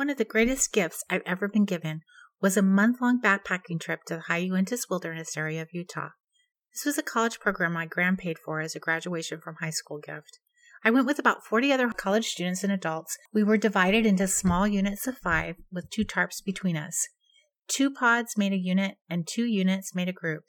One of the greatest gifts I've ever been given was a month long backpacking trip to the High Uintas Wilderness area of Utah. This was a college program my grand paid for as a graduation from high school gift. I went with about 40 other college students and adults. We were divided into small units of five with two tarps between us. Two pods made a unit and two units made a group.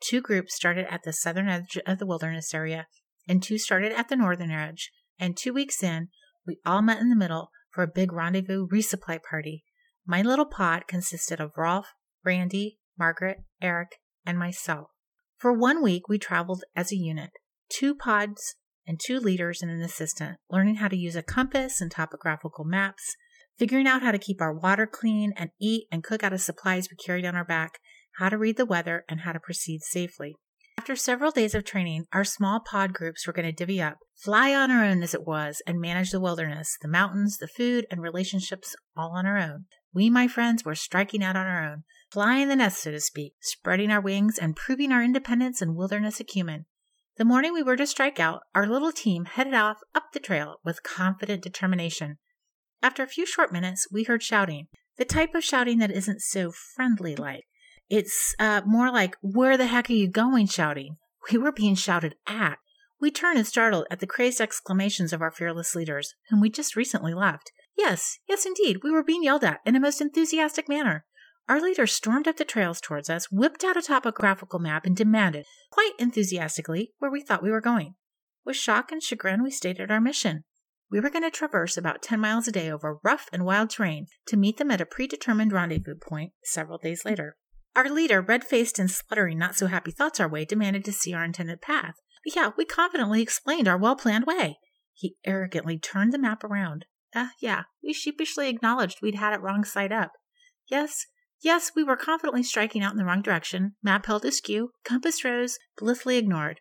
Two groups started at the southern edge of the wilderness area and two started at the northern edge. And two weeks in, we all met in the middle for a big rendezvous resupply party. My little pod consisted of Rolf, Randy, Margaret, Eric, and myself. For one week, we traveled as a unit, two pods and two leaders and an assistant, learning how to use a compass and topographical maps, figuring out how to keep our water clean and eat and cook out of supplies we carried on our back, how to read the weather, and how to proceed safely. After several days of training, our small pod groups were going to divvy up, fly on our own as it was, and manage the wilderness, the mountains, the food, and relationships all on our own. We, my friends, were striking out on our own, flying the nest, so to speak, spreading our wings and proving our independence and wilderness acumen. The morning we were to strike out, our little team headed off up the trail with confident determination. After a few short minutes, we heard shouting, the type of shouting that isn't so friendly like. It's uh, more like, Where the heck are you going? shouting. We were being shouted at. We turned and startled at the crazed exclamations of our fearless leaders, whom we just recently left. Yes, yes, indeed, we were being yelled at in a most enthusiastic manner. Our leader stormed up the trails towards us, whipped out a topographical map, and demanded, quite enthusiastically, where we thought we were going. With shock and chagrin, we stated our mission. We were going to traverse about 10 miles a day over rough and wild terrain to meet them at a predetermined rendezvous point several days later. Our leader, red faced and spluttering not so happy thoughts our way, demanded to see our intended path. Yeah, we confidently explained our well planned way. He arrogantly turned the map around. Uh, yeah, we sheepishly acknowledged we'd had it wrong side up. Yes, yes, we were confidently striking out in the wrong direction. Map held askew, compass rose, blithely ignored.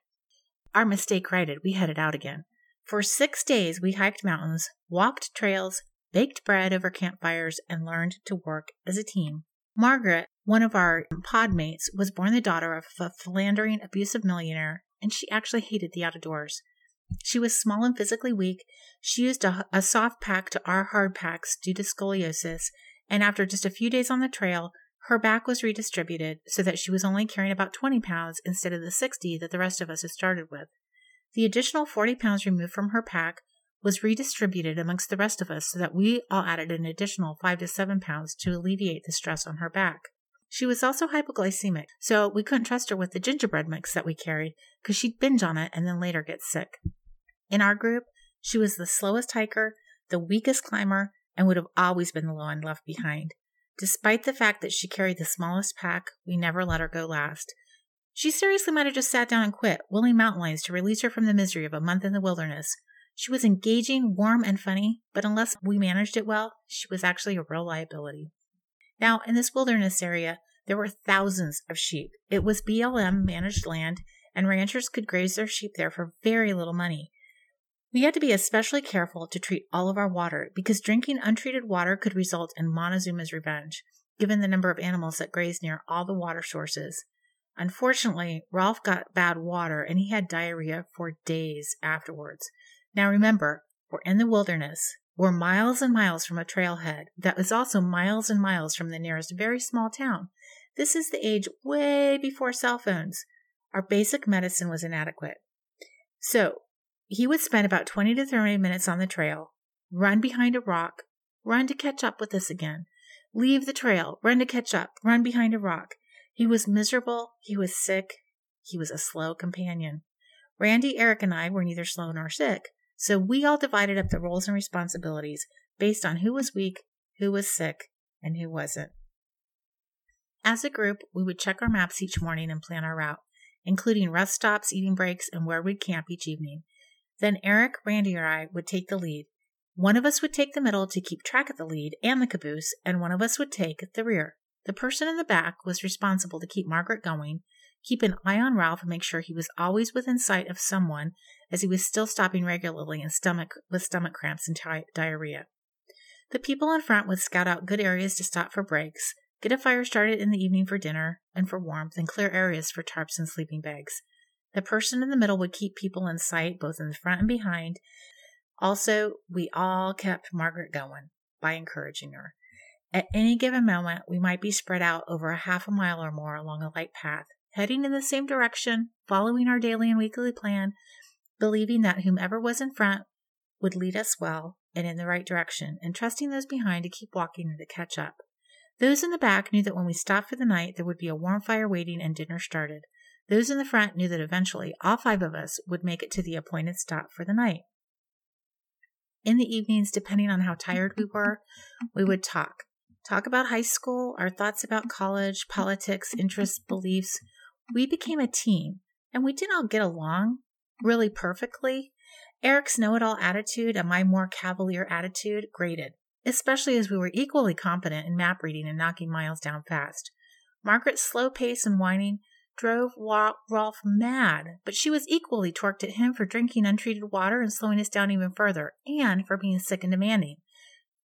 Our mistake righted, we headed out again. For six days, we hiked mountains, walked trails, baked bread over campfires, and learned to work as a team. Margaret, one of our pod mates, was born the daughter of a philandering, abusive millionaire, and she actually hated the out of doors. She was small and physically weak. She used a, a soft pack to our hard packs due to scoliosis, and after just a few days on the trail, her back was redistributed so that she was only carrying about 20 pounds instead of the 60 that the rest of us had started with. The additional 40 pounds removed from her pack was redistributed amongst the rest of us so that we all added an additional five to seven pounds to alleviate the stress on her back. She was also hypoglycemic, so we couldn't trust her with the gingerbread mix that we carried because she'd binge on it and then later get sick. In our group, she was the slowest hiker, the weakest climber, and would have always been the one left behind. Despite the fact that she carried the smallest pack, we never let her go last. She seriously might have just sat down and quit, willing mountain lions to release her from the misery of a month in the wilderness, she was engaging, warm, and funny, but unless we managed it well, she was actually a real liability. Now, in this wilderness area, there were thousands of sheep. It was BLM managed land, and ranchers could graze their sheep there for very little money. We had to be especially careful to treat all of our water because drinking untreated water could result in Montezuma's revenge, given the number of animals that grazed near all the water sources. Unfortunately, Rolf got bad water and he had diarrhea for days afterwards. Now remember, we're in the wilderness. We're miles and miles from a trailhead that is also miles and miles from the nearest very small town. This is the age way before cell phones. Our basic medicine was inadequate. So he would spend about 20 to 30 minutes on the trail, run behind a rock, run to catch up with us again, leave the trail, run to catch up, run behind a rock. He was miserable. He was sick. He was a slow companion. Randy, Eric, and I were neither slow nor sick. So we all divided up the roles and responsibilities based on who was weak, who was sick, and who wasn't. As a group, we would check our maps each morning and plan our route, including rest stops, eating breaks, and where we'd camp each evening. Then Eric, Randy, or I would take the lead. One of us would take the middle to keep track of the lead and the caboose, and one of us would take the rear. The person in the back was responsible to keep Margaret going, keep an eye on Ralph and make sure he was always within sight of someone, as he was still stopping regularly in stomach with stomach cramps and di- diarrhea. The people in front would scout out good areas to stop for breaks, get a fire started in the evening for dinner and for warmth, and clear areas for tarps and sleeping bags. The person in the middle would keep people in sight both in the front and behind. Also, we all kept Margaret going. by encouraging her. At any given moment, we might be spread out over a half a mile or more along a light path, heading in the same direction, following our daily and weekly plan, believing that whomever was in front would lead us well and in the right direction, and trusting those behind to keep walking and to catch up. Those in the back knew that when we stopped for the night, there would be a warm fire waiting and dinner started. Those in the front knew that eventually all five of us would make it to the appointed stop for the night. In the evenings, depending on how tired we were, we would talk. Talk about high school, our thoughts about college, politics, interests, beliefs. We became a team, and we didn't all get along really perfectly. Eric's know it all attitude and my more cavalier attitude graded, especially as we were equally competent in map reading and knocking miles down fast. Margaret's slow pace and whining drove Rolf mad, but she was equally torqued at him for drinking untreated water and slowing us down even further, and for being sick and demanding.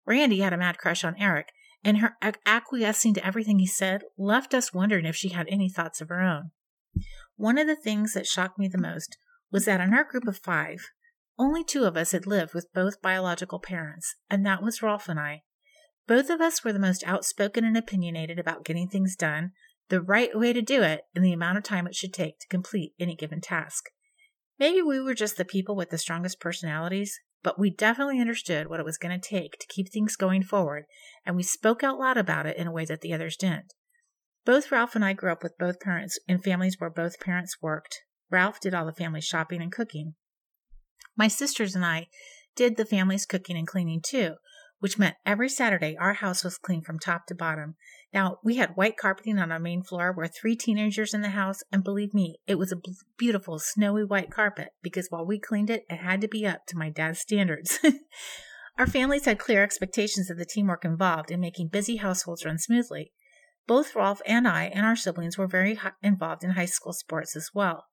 Randy had a mad crush on Eric, and her acquiescing to everything he said left us wondering if she had any thoughts of her own. One of the things that shocked me the most was that in our group of five, only two of us had lived with both biological parents, and that was Rolf and I. Both of us were the most outspoken and opinionated about getting things done, the right way to do it, and the amount of time it should take to complete any given task. Maybe we were just the people with the strongest personalities, but we definitely understood what it was going to take to keep things going forward, and we spoke out loud about it in a way that the others didn't. Both Ralph and I grew up with both parents in families where both parents worked. Ralph did all the family shopping and cooking. My sisters and I did the family's cooking and cleaning too, which meant every Saturday our house was clean from top to bottom. Now, we had white carpeting on our main floor. We're three teenagers in the house, and believe me, it was a beautiful snowy white carpet because while we cleaned it, it had to be up to my dad's standards. our families had clear expectations of the teamwork involved in making busy households run smoothly. Both Rolf and I and our siblings were very involved in high school sports as well.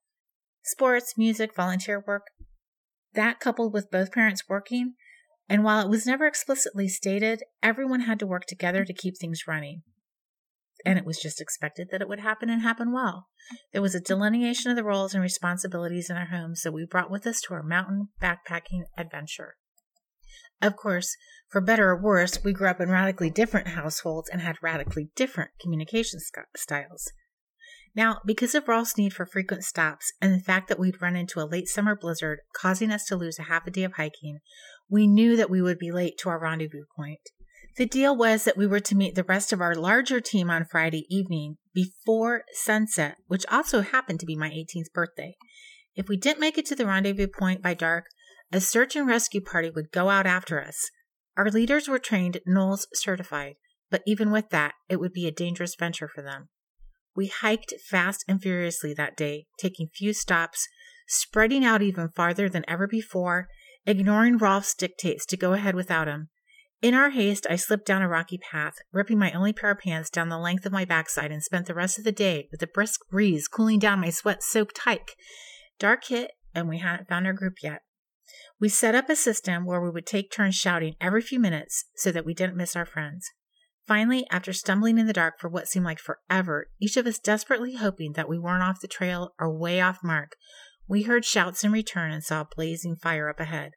Sports, music, volunteer work. That coupled with both parents working, and while it was never explicitly stated, everyone had to work together to keep things running. And it was just expected that it would happen and happen well. There was a delineation of the roles and responsibilities in our homes that we brought with us to our mountain backpacking adventure. Of course, for better or worse, we grew up in radically different households and had radically different communication styles. Now, because of Rolf's need for frequent stops and the fact that we'd run into a late summer blizzard causing us to lose a half a day of hiking, we knew that we would be late to our rendezvous point. The deal was that we were to meet the rest of our larger team on Friday evening before sunset, which also happened to be my 18th birthday. If we didn't make it to the rendezvous point by dark, a search and rescue party would go out after us. Our leaders were trained NOLS certified, but even with that, it would be a dangerous venture for them. We hiked fast and furiously that day, taking few stops, spreading out even farther than ever before, ignoring Rolf's dictates to go ahead without him. In our haste, I slipped down a rocky path, ripping my only pair of pants down the length of my backside, and spent the rest of the day with a brisk breeze cooling down my sweat soaked hike. Dark hit, and we hadn't found our group yet. We set up a system where we would take turns shouting every few minutes so that we didn't miss our friends. Finally, after stumbling in the dark for what seemed like forever, each of us desperately hoping that we weren't off the trail or way off mark, we heard shouts in return and saw a blazing fire up ahead.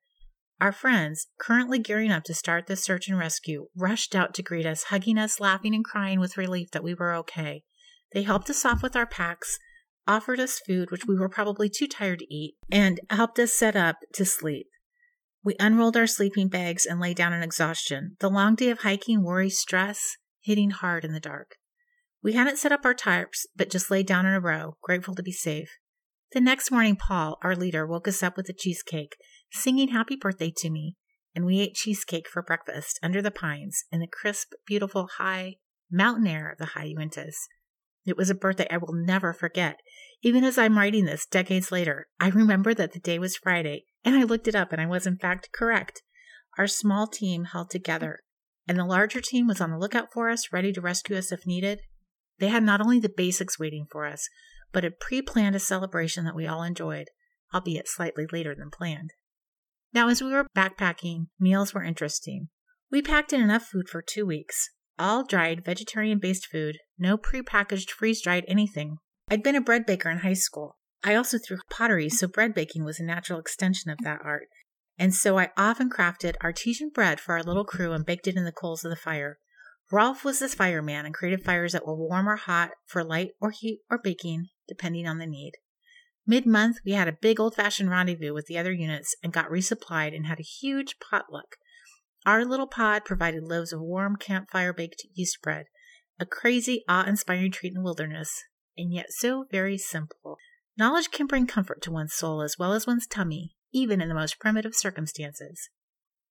Our friends, currently gearing up to start the search and rescue, rushed out to greet us, hugging us, laughing and crying with relief that we were okay. They helped us off with our packs, offered us food, which we were probably too tired to eat, and helped us set up to sleep. We unrolled our sleeping bags and lay down in exhaustion, the long day of hiking, worry, stress, hitting hard in the dark. We hadn't set up our tarps, but just laid down in a row, grateful to be safe. The next morning, Paul, our leader, woke us up with a cheesecake, singing happy birthday to me, and we ate cheesecake for breakfast under the pines in the crisp, beautiful, high mountain air of the High Uintas. It was a birthday I will never forget. Even as I'm writing this decades later, I remember that the day was Friday and I looked it up and I was, in fact, correct. Our small team held together, and the larger team was on the lookout for us, ready to rescue us if needed. They had not only the basics waiting for us, but had pre planned a celebration that we all enjoyed, albeit slightly later than planned. Now, as we were backpacking, meals were interesting. We packed in enough food for two weeks, all dried, vegetarian based food, no pre-packaged, freeze dried anything. I'd been a bread baker in high school, I also threw pottery, so bread baking was a natural extension of that art. and so I often crafted artesian bread for our little crew and baked it in the coals of the fire. Rolf was this fireman and created fires that were warm or hot for light or heat or baking, depending on the need. Mid month, we had a big old fashioned rendezvous with the other units and got resupplied and had a huge potluck. Our little pod provided loaves of warm campfire baked yeast bread, a crazy, awe inspiring treat in the wilderness, and yet so very simple. Knowledge can bring comfort to one's soul as well as one's tummy, even in the most primitive circumstances.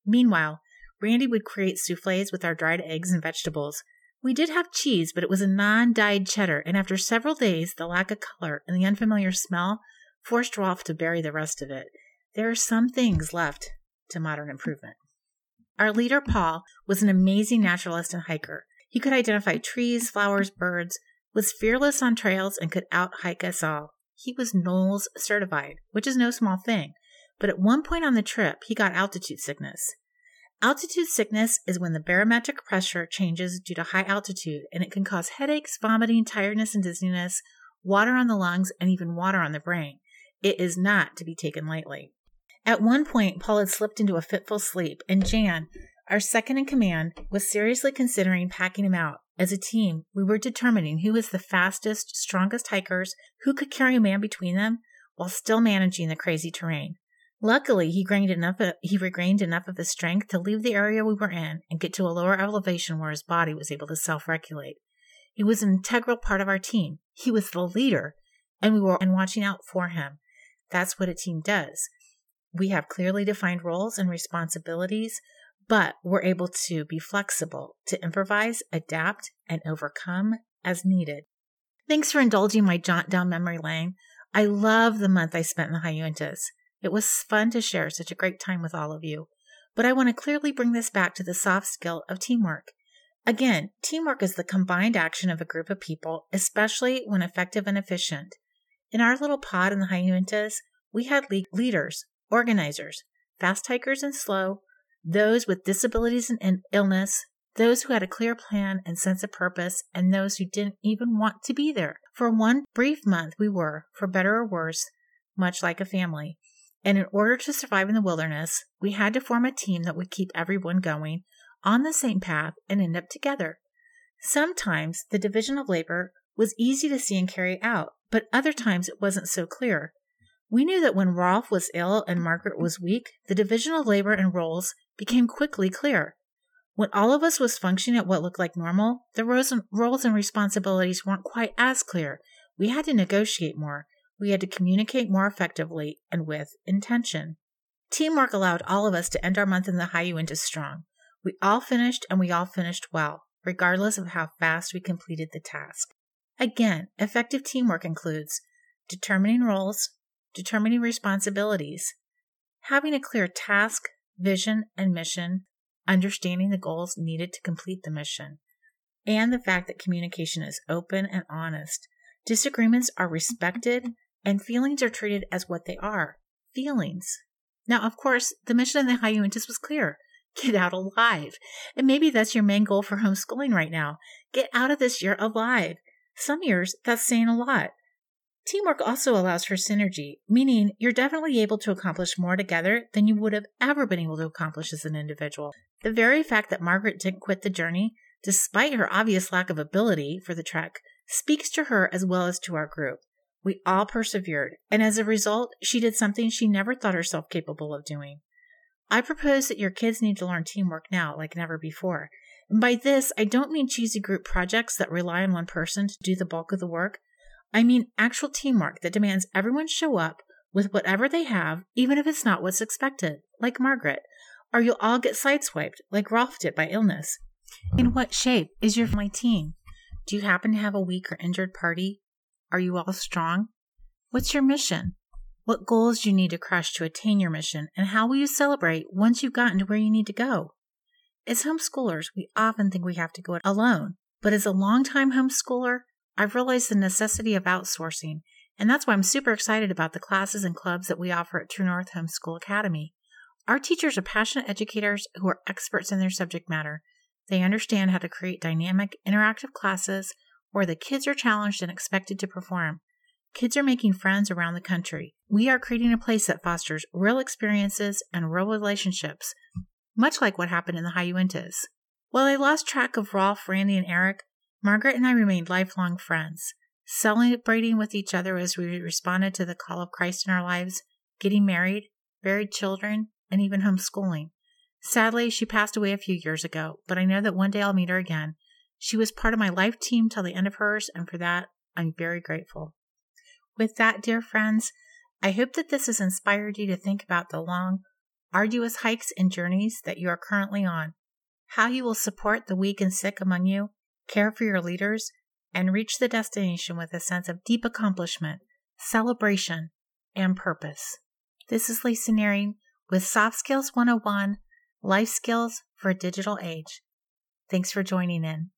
Meanwhile, Randy would create souffles with our dried eggs and vegetables. We did have cheese, but it was a non dyed cheddar, and after several days, the lack of color and the unfamiliar smell forced Rolf to bury the rest of it. There are some things left to modern improvement. Our leader, Paul, was an amazing naturalist and hiker. He could identify trees, flowers, birds, was fearless on trails, and could out hike us all. He was NOLS certified, which is no small thing, but at one point on the trip, he got altitude sickness. Altitude sickness is when the barometric pressure changes due to high altitude, and it can cause headaches, vomiting, tiredness, and dizziness, water on the lungs, and even water on the brain. It is not to be taken lightly. At one point, Paul had slipped into a fitful sleep, and Jan, our second in command, was seriously considering packing him out. As a team, we were determining who was the fastest, strongest hikers, who could carry a man between them while still managing the crazy terrain. Luckily, he enough of, he regained enough of his strength to leave the area we were in and get to a lower elevation where his body was able to self-regulate. He was an integral part of our team. He was the leader, and we were watching out for him. That's what a team does. We have clearly defined roles and responsibilities, but we're able to be flexible, to improvise, adapt, and overcome as needed. Thanks for indulging my jaunt down memory lane. I love the month I spent in the High Uintas. It was fun to share such a great time with all of you, but I want to clearly bring this back to the soft skill of teamwork. Again, teamwork is the combined action of a group of people, especially when effective and efficient. In our little pod in the High Uintas, we had leaders, organizers, fast hikers and slow, those with disabilities and illness, those who had a clear plan and sense of purpose, and those who didn't even want to be there. For one brief month, we were, for better or worse, much like a family. And in order to survive in the wilderness, we had to form a team that would keep everyone going on the same path and end up together. Sometimes the division of labor was easy to see and carry out, but other times it wasn't so clear. We knew that when Rolf was ill and Margaret was weak, the division of labor and roles became quickly clear. When all of us was functioning at what looked like normal, the roles and responsibilities weren't quite as clear. We had to negotiate more. We had to communicate more effectively and with intention. Teamwork allowed all of us to end our month in the High Uintas strong. We all finished and we all finished well, regardless of how fast we completed the task. Again, effective teamwork includes determining roles, determining responsibilities, having a clear task, vision, and mission, understanding the goals needed to complete the mission, and the fact that communication is open and honest. Disagreements are respected and feelings are treated as what they are feelings. Now, of course, the mission of the High Uintas was clear get out alive. And maybe that's your main goal for homeschooling right now. Get out of this year alive. Some years, that's saying a lot. Teamwork also allows for synergy, meaning you're definitely able to accomplish more together than you would have ever been able to accomplish as an individual. The very fact that Margaret didn't quit the journey, despite her obvious lack of ability for the trek, speaks to her as well as to our group. We all persevered, and as a result, she did something she never thought herself capable of doing. I propose that your kids need to learn teamwork now like never before. And by this, I don't mean cheesy group projects that rely on one person to do the bulk of the work. I mean actual teamwork that demands everyone show up with whatever they have, even if it's not what's expected, like Margaret, or you'll all get sideswiped, like Rolf did by illness. In what shape is your family team? Do you happen to have a weak or injured party? Are you all strong? What's your mission? What goals do you need to crush to attain your mission, and how will you celebrate once you've gotten to where you need to go? As homeschoolers, we often think we have to go it alone, but as a longtime homeschooler, I've realized the necessity of outsourcing, and that's why I'm super excited about the classes and clubs that we offer at True North Homeschool Academy. Our teachers are passionate educators who are experts in their subject matter. They understand how to create dynamic, interactive classes where the kids are challenged and expected to perform. Kids are making friends around the country. We are creating a place that fosters real experiences and real relationships, much like what happened in the High Uintas. While I lost track of Rolf, Randy, and Eric, Margaret and I remained lifelong friends, celebrating with each other as we responded to the call of Christ in our lives, getting married, buried children, and even homeschooling. Sadly, she passed away a few years ago, but I know that one day I'll meet her again. She was part of my life team till the end of hers, and for that, I'm very grateful. With that, dear friends, I hope that this has inspired you to think about the long, arduous hikes and journeys that you are currently on, how you will support the weak and sick among you, care for your leaders, and reach the destination with a sense of deep accomplishment, celebration, and purpose. This is Lisa Nehring with Soft Skills 101 Life Skills for a Digital Age. Thanks for joining in.